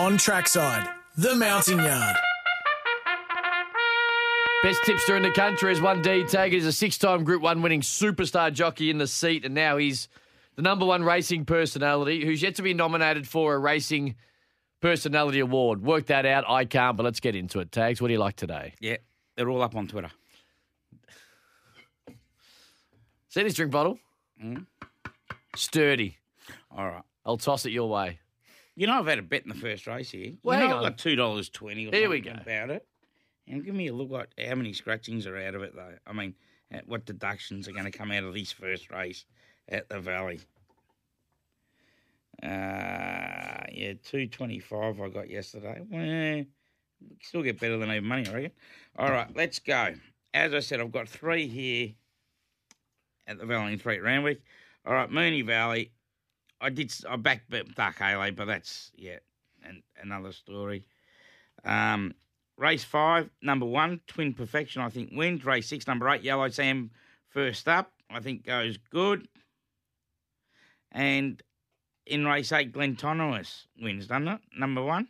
On trackside, the Mounting Yard. Best tipster in the country is one D Tag. He's a six-time Group One winning superstar jockey in the seat, and now he's the number one racing personality who's yet to be nominated for a racing personality award. Work that out. I can't, but let's get into it. Tags, what do you like today? Yeah, they're all up on Twitter. See this drink bottle? Mm. Sturdy. All right. I'll toss it your way. You know, I've had a bet in the first race here. Well, you know. I've got two dollars twenty. Here we go. about it. And give me a look at how many scratchings are out of it, though. I mean, what deductions are going to come out of this first race at the Valley? Uh, yeah, two twenty-five I got yesterday. Well, still get better than even money, I reckon. All right, let's go. As I said, I've got three here at the Valley in three at Randwick. All right, Moonee Valley. I did. I backed Dark Halo, but that's yeah, and another story. Um, race five, number one, Twin Perfection. I think wins. Race six, number eight, Yellow Sam, first up. I think goes good. And in race eight, Glen Glentonois wins, doesn't it? Number one.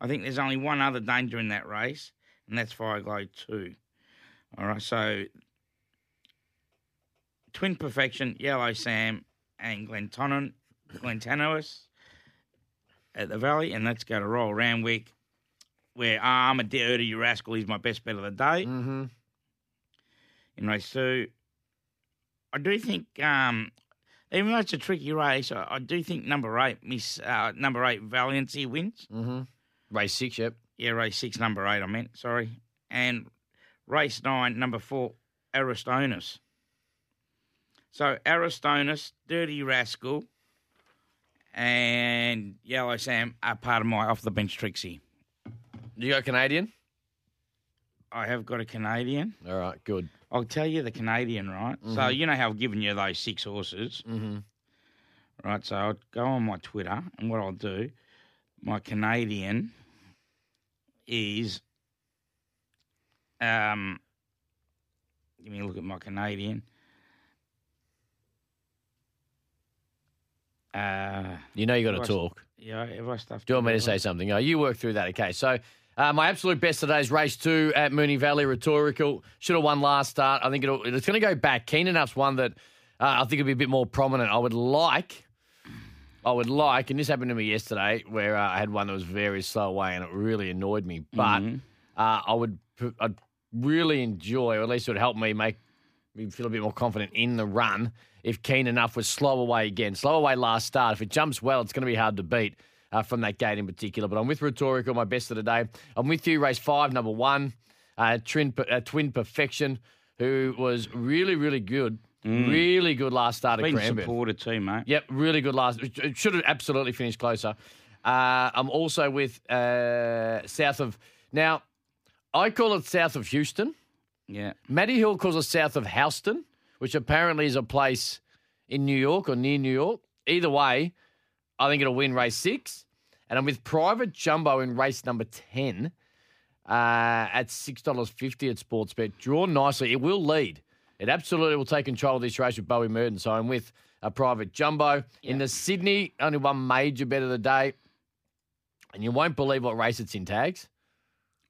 I think there's only one other danger in that race, and that's Fire Glow two. All right, so Twin Perfection, Yellow Sam, and Glentonon, Glentanois at the Valley, and let's go to Royal Randwick, where I'm a dirty rascal. He's my best bet of the day Mm-hmm. in race two. I do think, um, even though it's a tricky race, I, I do think number eight, Miss uh, number eight, Valiancy wins. Mm-hmm. Race six, yep. Yeah, race six, number eight. I meant sorry, and race nine, number four, Aristonus. So Aristonus, Dirty Rascal, and Yellow Sam are part of my off the bench Trixie. Do you got Canadian? I have got a Canadian. All right, good. I'll tell you the Canadian, right? So you know how I've given you those six horses, Mm-hmm. right? So I'll go on my Twitter, and what I'll do, my Canadian is, um, give me a look at my Canadian. Uh, You know you got to talk. yeah, I stuffed? Do you want me to say something? Oh, you work through that. Okay. So, uh, my absolute best today's race two at Moonee Valley Rhetorical. Should have won last start. I think it'll, it's going to go back. Keen enough's one that uh, I think it'll be a bit more prominent. I would like, I would like, and this happened to me yesterday where uh, I had one that was very slow away and it really annoyed me. But Mhm. uh, I would, I'd really enjoy, or at least it would help me make me feel a bit more confident in the run if Keen Enough was slow away again. Slow away last start. If it jumps well, it's going to be hard to beat uh, from that gate in particular. But I'm with Rhetorical, my best of the day. I'm with you, race five, number one, uh, Twin, uh, Twin Perfection, who was really, really good. Really good last start at Been Cranbourne. supported too, mate. Yep, really good last. It should have absolutely finished closer. Uh, I'm also with uh, south of. Now, I call it south of Houston. Yeah. Matty Hill calls it south of Houston, which apparently is a place in New York or near New York. Either way, I think it'll win race six. And I'm with Private Jumbo in race number 10 uh, at $6.50 at Sportsbet. Drawn nicely. It will lead. It absolutely will take control of this race with Bowie Merton. So I'm with a Private Jumbo. In the Sydney, only one major bet of the day. And you won't believe what race it's in, tags.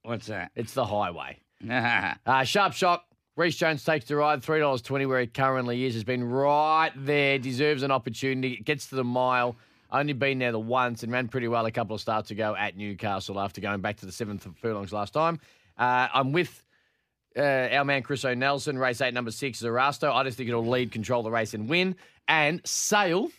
What's that? It's the highway. Uh, sharp shock. Reece Jones takes the ride, three dollars twenty where he currently is. Has been right there, deserves an opportunity. Gets to the mile, only been there the once and ran pretty well a couple of starts ago at Newcastle after going back to the seventh of furlongs last time. Uh, I'm with uh, our man Chris O'Nelson, race eight, number six, Zarasto. I just think it'll lead, control the race, and win. And Sale,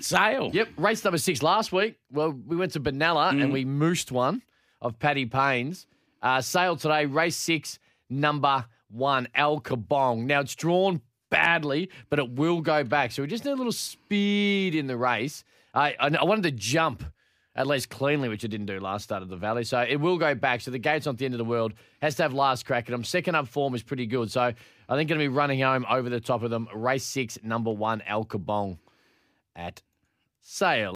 Sale. Yep, race number six last week. Well, we went to Benalla and we moosed one of Paddy Payne's. Uh, sale today, race six, number one, Al Kabong. Now it's drawn badly, but it will go back. So we just need a little speed in the race. I, I, I wanted to jump at least cleanly, which I didn't do last start of the Valley. So it will go back. So the gate's not the end of the world. Has to have last crack at them. Second up form is pretty good. So I think going to be running home over the top of them. Race six, number one, Al Kabong at Sale.